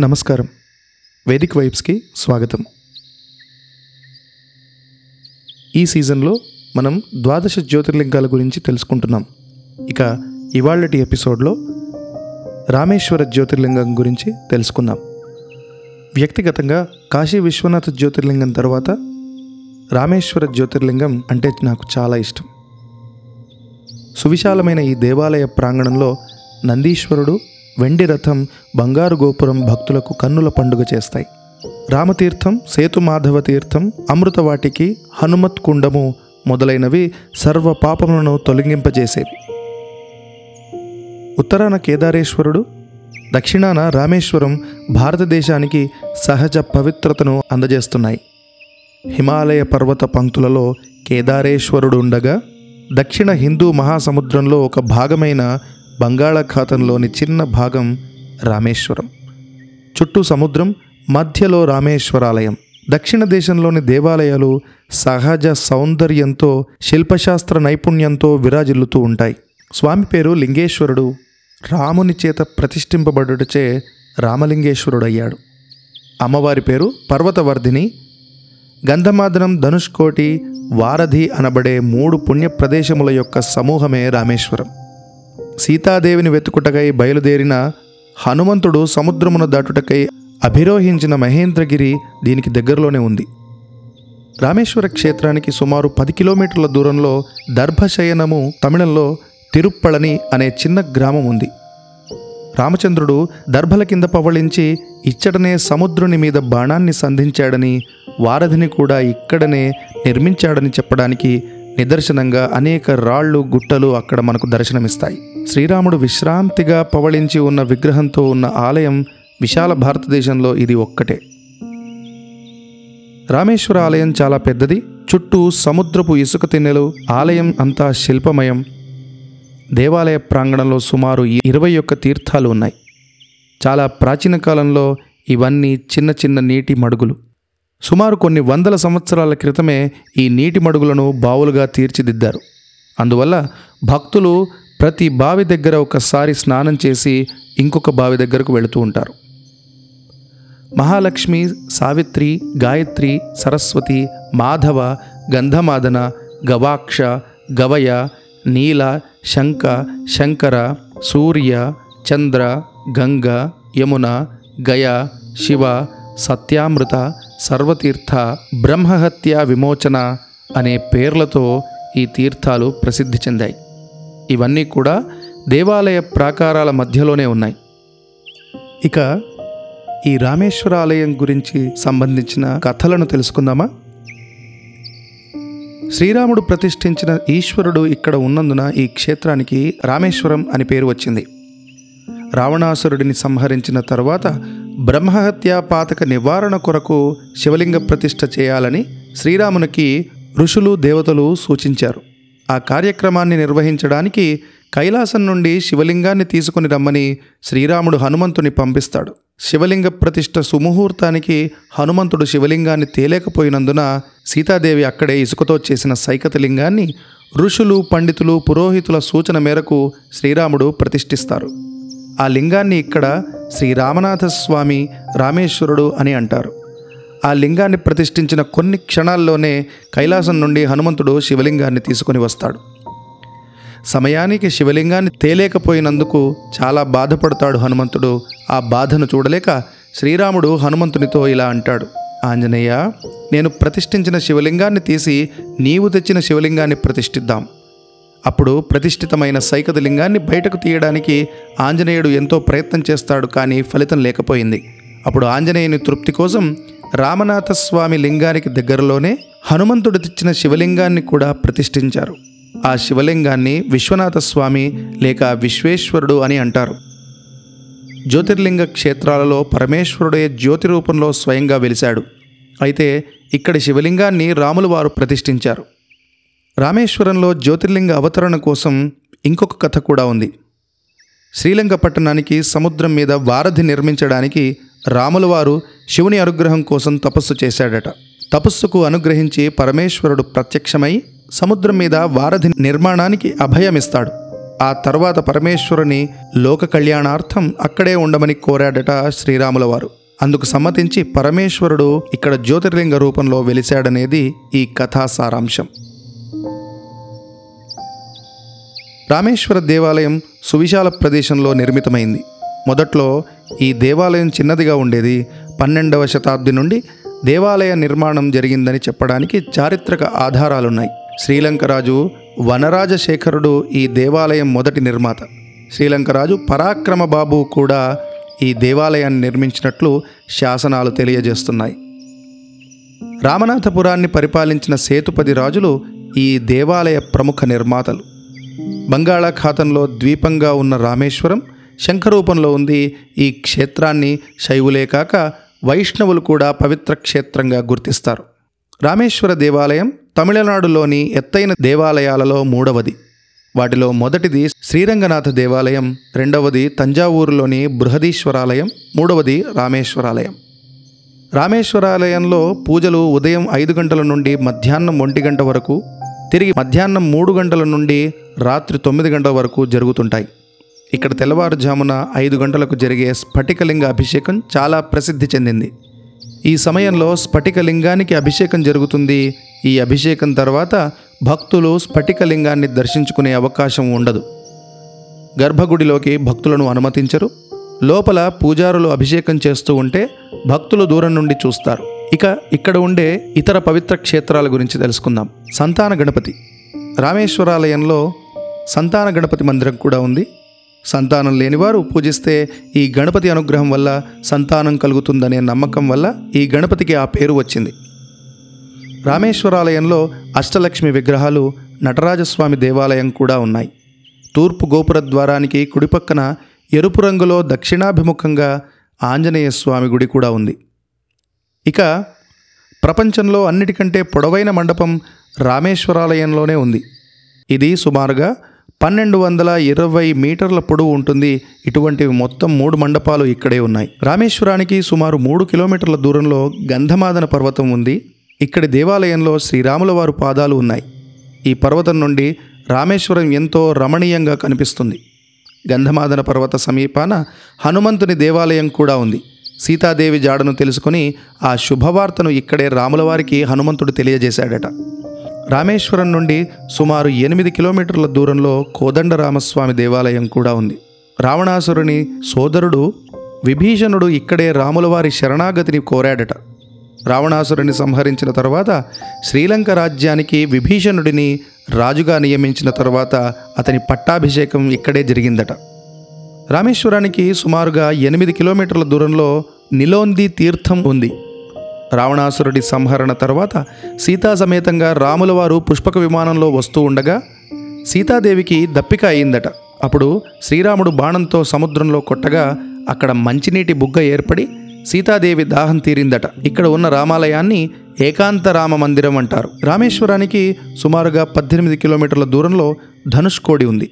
నమస్కారం. వేదిక్ వైబ్స్కి స్వాగతం. ఈ సీజన్లో మనం ద్వాదశ జ్యోతిర్లింగాల గురించి తెలుసుకుంటున్నాం. ఇక ఇవాళటి ఎపిసోడ్లో రామేశ్వర జ్యోతిర్లింగం గురించి తెలుసుకుందాం. వ్యక్తిగతంగా కాశీ విశ్వనాథ జ్యోతిర్లింగం తర్వాత రామేశ్వర జ్యోతిర్లింగం అంటే నాకు చాలా ఇష్టం. సువిశాలమైన ఈ దేవాలయ ప్రాంగణంలో నందీశ్వరుడు వెండి రథం బంగారు గోపురం భక్తులకు కన్నుల పండుగ చేస్తాయి. రామతీర్థం సేతుమాధవ తీర్థం అమృతవాటికి హనుమత్ కుండము మొదలైనవి సర్వ పాపములను తొలగింపజేసేవి. ఉత్తరాన కేదారేశ్వరుడు దక్షిణాన రామేశ్వరం భారతదేశానికి సహజ పవిత్రతను అందజేస్తున్నాయి. హిమాలయ పర్వత పంక్తులలో కేదారేశ్వరుడు ఉండగా దక్షిణ హిందూ మహాసముద్రంలో ఒక భాగమైన బంగాళాఖాతంలోని చిన్న భాగం రామేశ్వరం. చుట్టూ సముద్రం మధ్యలో రామేశ్వరాలయం. దక్షిణ దేశంలోని దేవాలయాలు సహజ సౌందర్యంతో శిల్పశాస్త్ర నైపుణ్యంతో విరాజిల్లుతూ ఉంటాయి. స్వామి పేరు లింగేశ్వరుడు. రాముని చేత ప్రతిష్ఠింపబడుటచే రామలింగేశ్వరుడయ్యాడు. అమ్మవారి పేరు పర్వతవర్ధిని. గంధమాదనం ధనుష్కోటి వారధి అనబడే మూడు పుణ్య ప్రదేశముల యొక్క సమూహమే రామేశ్వరం. సీతాదేవిని వెతుకుటకై బయలుదేరిన హనుమంతుడు సముద్రమును దాటుటకై అభిరోహించిన మహేంద్రగిరి దీనికి దగ్గరలోనే ఉంది. రామేశ్వర క్షేత్రానికి సుమారు పది కిలోమీటర్ల దూరంలో దర్భశయనము తమిళంలో తిరుప్పళని అనే చిన్న గ్రామం ఉంది. రామచంద్రుడు దర్భల కింద పవళించి ఇచ్చటనే సముద్రుని మీద బాణాన్ని సంధించాడని వారధిని కూడా ఇక్కడనే నిర్మించాడని చెప్పడానికి నిదర్శనంగా అనేక రాళ్ళు గుట్టలు అక్కడ మనకు దర్శనమిస్తాయి. శ్రీరాముడు విశ్రాంతిగా పవళించి ఉన్న విగ్రహంతో ఉన్న ఆలయం విశాల భారతదేశంలో ఇది ఒక్కటే. రామేశ్వర ఆలయం చాలా పెద్దది చుట్టూ సముద్రపు ఇసుక తిన్నెలు ఆలయం అంతా శిల్పమయం. దేవాలయ ప్రాంగణంలో సుమారు ఇరవై ఒక్క తీర్థాలు ఉన్నాయి. చాలా ప్రాచీన కాలంలో ఇవన్నీ చిన్న చిన్న నీటి మడుగులు. సుమారు కొన్ని వందల సంవత్సరాల క్రితమే ఈ నీటి మడుగులను బావులుగా తీర్చిదిద్దారు. అందువల్ల భక్తులు ప్రతి బావి దగ్గర ఒకసారి స్నానం చేసి ఇంకొక బావి దగ్గరకు వెళుతూ ఉంటారు. మహాలక్ష్మి సావిత్రి గాయత్రి సరస్వతి మాధవ గంధమాదన గవాక్ష గవయ నీల శంక శంకర సూర్య చంద్ర గంగ యమున గయ శివ సత్యామృత సర్వతీర్థ బ్రహ్మహత్య విమోచన అనే పేర్లతో ఈ తీర్థాలు ప్రసిద్ధి చెందాయి. ఇవన్నీ కూడా దేవాలయ ప్రాకారాల మధ్యలోనే ఉన్నాయి. ఇక ఈ రామేశ్వర ఆలయం గురించి సంబంధించిన కథలను తెలుసుకుందామా? శ్రీరాముడు ప్రతిష్ఠించిన ఈశ్వరుడు ఇక్కడ ఉన్నందున ఈ క్షేత్రానికి రామేశ్వరం అని పేరు వచ్చింది. రావణాసురుడిని సంహరించిన తర్వాత బ్రహ్మహత్యా పాతక నివారణ కొరకు శివలింగ ప్రతిష్ఠ చేయాలని శ్రీరామునికి ఋషులు దేవతలు సూచించారు. ఆ కార్యక్రమాన్ని నిర్వహించడానికి కైలాసం నుండి శివలింగాన్ని తీసుకుని రమ్మని శ్రీరాముడు హనుమంతుని పంపిస్తాడు. శివలింగ ప్రతిష్ఠ సుముహూర్తానికి హనుమంతుడు శివలింగాన్ని తేలేకపోయినందున సీతాదేవి అక్కడే ఇసుకతో చేసిన సైకతలింగాన్ని ఋషులు పండితులు పురోహితుల సూచన మేరకు శ్రీరాముడు ప్రతిష్ఠిస్తారు. ఆ లింగాన్ని ఇక్కడ శ్రీ రామనాథస్వామి రామేశ్వరుడు అని అంటారు. ఆ లింగాన్ని ప్రతిష్ఠించిన కొన్ని క్షణాల్లోనే కైలాసం నుండి హనుమంతుడు శివలింగాన్ని తీసుకుని వస్తాడు. సమయానికి శివలింగాన్ని తేలేకపోయినందుకు చాలా బాధపడతాడు హనుమంతుడు. ఆ బాధను చూడలేక శ్రీరాముడు హనుమంతునితో ఇలా అంటాడు. ఆంజనేయ నేను ప్రతిష్ఠించిన శివలింగాన్ని తీసి నీవు తెచ్చిన శివలింగాన్ని ప్రతిష్ఠిద్దాం. అప్పుడు ప్రతిష్ఠితమైన సైకత లింగాన్ని బయటకు తీయడానికి ఆంజనేయుడు ఎంతో ప్రయత్నం చేస్తాడు కానీ ఫలితం లేకపోయింది. అప్పుడు ఆంజనేయుని తృప్తి కోసం రామనాథస్వామి లింగానికి దగ్గరలోనే హనుమంతుడు తెచ్చిన శివలింగాన్ని కూడా ప్రతిష్ఠించారు. ఆ శివలింగాన్ని విశ్వనాథస్వామి లేక విశ్వేశ్వరుడు అని అంటారు. జ్యోతిర్లింగ క్షేత్రాలలో పరమేశ్వరుడే జ్యోతి రూపంలో స్వయంగా వెలిశాడు. అయితే ఇక్కడి శివలింగాన్ని రాములు వారు ప్రతిష్ఠించారు. రామేశ్వరంలో జ్యోతిర్లింగ అవతరణ కోసం ఇంకొక కథ కూడా ఉంది. శ్రీలంక పట్టణానికి సముద్రం మీద వారధి నిర్మించడానికి రాములవారు వారు శివుని అనుగ్రహం కోసం తపస్సు చేశాడట. తపస్సుకు అనుగ్రహించి పరమేశ్వరుడు ప్రత్యక్షమై సముద్రం మీద వారధి నిర్మాణానికి అభయమిస్తాడు. ఆ తర్వాత పరమేశ్వరుని లోక కళ్యాణార్థం అక్కడే ఉండమని కోరాడట శ్రీరాముల వారు అందుకు సమ్మతించి పరమేశ్వరుడు ఇక్కడ జ్యోతిర్లింగ రూపంలో వెలిశాడనేది ఈ కథా సారాంశం. రామేశ్వర దేవాలయం సువిశాల ప్రదేశంలో నిర్మితమైంది. మొదట్లో ఈ దేవాలయం చిన్నదిగా ఉండేది. పన్నెండవ శతాబ్ది నుండి దేవాలయ నిర్మాణం జరిగిందని చెప్పడానికి చారిత్రక ఆధారాలున్నాయి. శ్రీలంక రాజు వనరాజశేఖరుడు ఈ దేవాలయం మొదటి నిర్మాత. శ్రీలంకరాజు పరాక్రమ బాబు కూడా ఈ దేవాలయాన్ని నిర్మించినట్లు శాసనాలు తెలియజేస్తున్నాయి. రామనాథపురాన్ని పరిపాలించిన సేతుపది రాజులు ఈ దేవాలయ ప్రముఖ నిర్మాతలు. బంగాళాఖాతంలో ద్వీపంగా ఉన్న రామేశ్వరం శంఖరూపంలో ఉంది. ఈ క్షేత్రాన్ని శైవులే కాక వైష్ణవులు కూడా పవిత్ర క్షేత్రంగా గుర్తిస్తారు. రామేశ్వర దేవాలయం తమిళనాడులోని ఎత్తైన దేవాలయాలలో మూడవది. వాటిలో మొదటిది శ్రీరంగనాథ దేవాలయం రెండవది తంజావూరులోని బృహదీశ్వరాలయం మూడవది రామేశ్వరాలయం. రామేశ్వరాలయంలో పూజలు ఉదయం ఐదు గంటల నుండి మధ్యాహ్నం ఒంటి గంట వరకు తిరిగి మధ్యాహ్నం మూడు గంటల నుండి రాత్రి తొమ్మిది గంటల వరకు జరుగుతుంటాయి. ఇక్కడ తెల్లవారుజామున ఐదు గంటలకు జరిగే స్ఫటికలింగ అభిషేకం చాలా ప్రసిద్ధి చెందింది. ఈ సమయంలో స్ఫటికలింగానికి అభిషేకం జరుగుతుంది. ఈ అభిషేకం తర్వాత భక్తులు స్ఫటికలింగాన్ని దర్శించుకునే అవకాశం ఉండదు. గర్భగుడిలోకి భక్తులను అనుమతించరు. లోపల పూజారులు అభిషేకం చేస్తూ ఉంటే భక్తులు దూరం నుండి చూస్తారు. ఇక ఇక్కడ ఉండే ఇతర పవిత్ర క్షేత్రాల గురించి తెలుసుకుందాం. సంతాన గణపతి. రామేశ్వరాలయంలో సంతాన గణపతి మందిరం కూడా ఉంది. సంతానం లేనివారు పూజిస్తే ఈ గణపతి అనుగ్రహం వల్ల సంతానం కలుగుతుందనే నమ్మకం వల్ల ఈ గణపతికి ఆ పేరు వచ్చింది. రామేశ్వరాలయంలో అష్టలక్ష్మి విగ్రహాలు నటరాజస్వామి దేవాలయం కూడా ఉన్నాయి. తూర్పు గోపుర ద్వారానికి కుడిపక్కన ఎరుపు రంగులో దక్షిణాభిముఖంగా ఆంజనేయ స్వామి గుడి కూడా ఉంది. ఇక ప్రపంచంలో అన్నిటికంటే పొడవైన మండపం రామేశ్వరాలయంలోనే ఉంది. ఇది సుమారుగా పన్నెండు వందల ఇరవై మీటర్ల పొడవు ఉంటుంది. ఇటువంటివి మొత్తం మూడు మండపాలు ఇక్కడే ఉన్నాయి. రామేశ్వరానికి సుమారు మూడు కిలోమీటర్ల దూరంలో గంధమాదన పర్వతం ఉంది. ఇక్కడి దేవాలయంలో శ్రీరాముల వారు పాదాలు ఉన్నాయి. ఈ పర్వతం నుండి రామేశ్వరం ఎంతో రమణీయంగా కనిపిస్తుంది. గంధమాదన పర్వత సమీపాన హనుమంతుని దేవాలయం కూడా ఉంది. సీతాదేవి జాడను తెలుసుకొని ఆ శుభవార్తను ఇక్కడే రాములవారికి హనుమంతుడు తెలియజేశాడట. రామేశ్వరం నుండి సుమారు ఎనిమిది కిలోమీటర్ల దూరంలో కోదండరామస్వామి దేవాలయం కూడా ఉంది. రావణాసురుని సోదరుడు విభీషణుడు ఇక్కడే రాములవారి శరణాగతిని కోరాడట. రావణాసురుని సంహరించిన తర్వాత శ్రీలంక రాజ్యానికి విభీషణుడిని రాజుగా నియమించిన తర్వాత అతని పట్టాభిషేకం ఇక్కడే జరిగిందట. రామేశ్వరానికి సుమారుగా ఎనిమిది కిలోమీటర్ల దూరంలో నిలోంది తీర్థం ఉంది. రావణాసురుడి సంహరణ తర్వాత సీతా సమేతంగా రాములవారు పుష్పక విమానంలో వస్తూ ఉండగా సీతాదేవికి దప్పిక అయిందట. అప్పుడు శ్రీరాముడు బాణంతో సముద్రంలో కొట్టగా అక్కడ మంచినీటి బుగ్గ ఏర్పడి సీతాదేవి దాహం తీరిందట. ఇక్కడ ఉన్న రామాలయాన్ని ఏకాంత రామ మందిరం అంటారు. రామేశ్వరానికి సుమారుగా పద్దెనిమిది కిలోమీటర్ల దూరంలో ధనుష్కోడి ఉంది.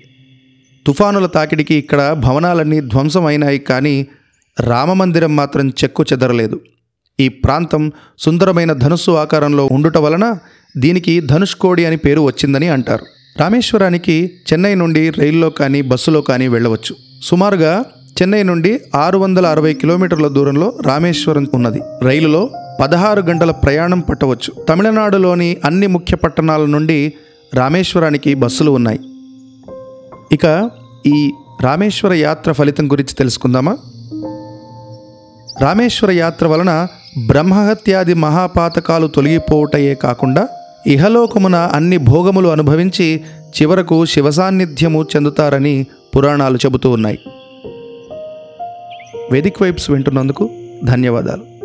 తుఫానుల తాకిడికి ఇక్కడ భవనాలన్నీ ధ్వంసమైనాయి కానీ రామమందిరం మాత్రం చెక్కు చెదరలేదు. ఈ ప్రాంతం సుందరమైన ధనుస్సు ఆకారంలో ఉండుట వలన దీనికి ధనుష్కోడి అని పేరు వచ్చిందని అంటారు. రామేశ్వరానికి చెన్నై నుండి రైల్లో కానీ బస్సులో కానీ వెళ్ళవచ్చు. సుమారుగా చెన్నై నుండి ఆరు వందల అరవై కిలోమీటర్ల దూరంలో రామేశ్వరం ఉన్నది. రైలులో పదహారు గంటల ప్రయాణం పట్టవచ్చు. తమిళనాడులోని అన్ని ముఖ్య పట్టణాల నుండి రామేశ్వరానికి బస్సులు ఉన్నాయి. ఇక ఈ రామేశ్వర యాత్ర ఫలితం గురించి తెలుసుకుందామా? రామేశ్వర యాత్ర వలన బ్రహ్మహత్యాది మహాపాతకాలు తొలగిపోవుటయే కాకుండా ఇహలోకమున అన్ని భోగములు అనుభవించి చివరకు శివసాన్నిధ్యము చెందుతారని పురాణాలు చెబుతూ ఉన్నాయి. వేదిక్ వైబ్స్ వింటున్నందుకు ధన్యవాదాలు.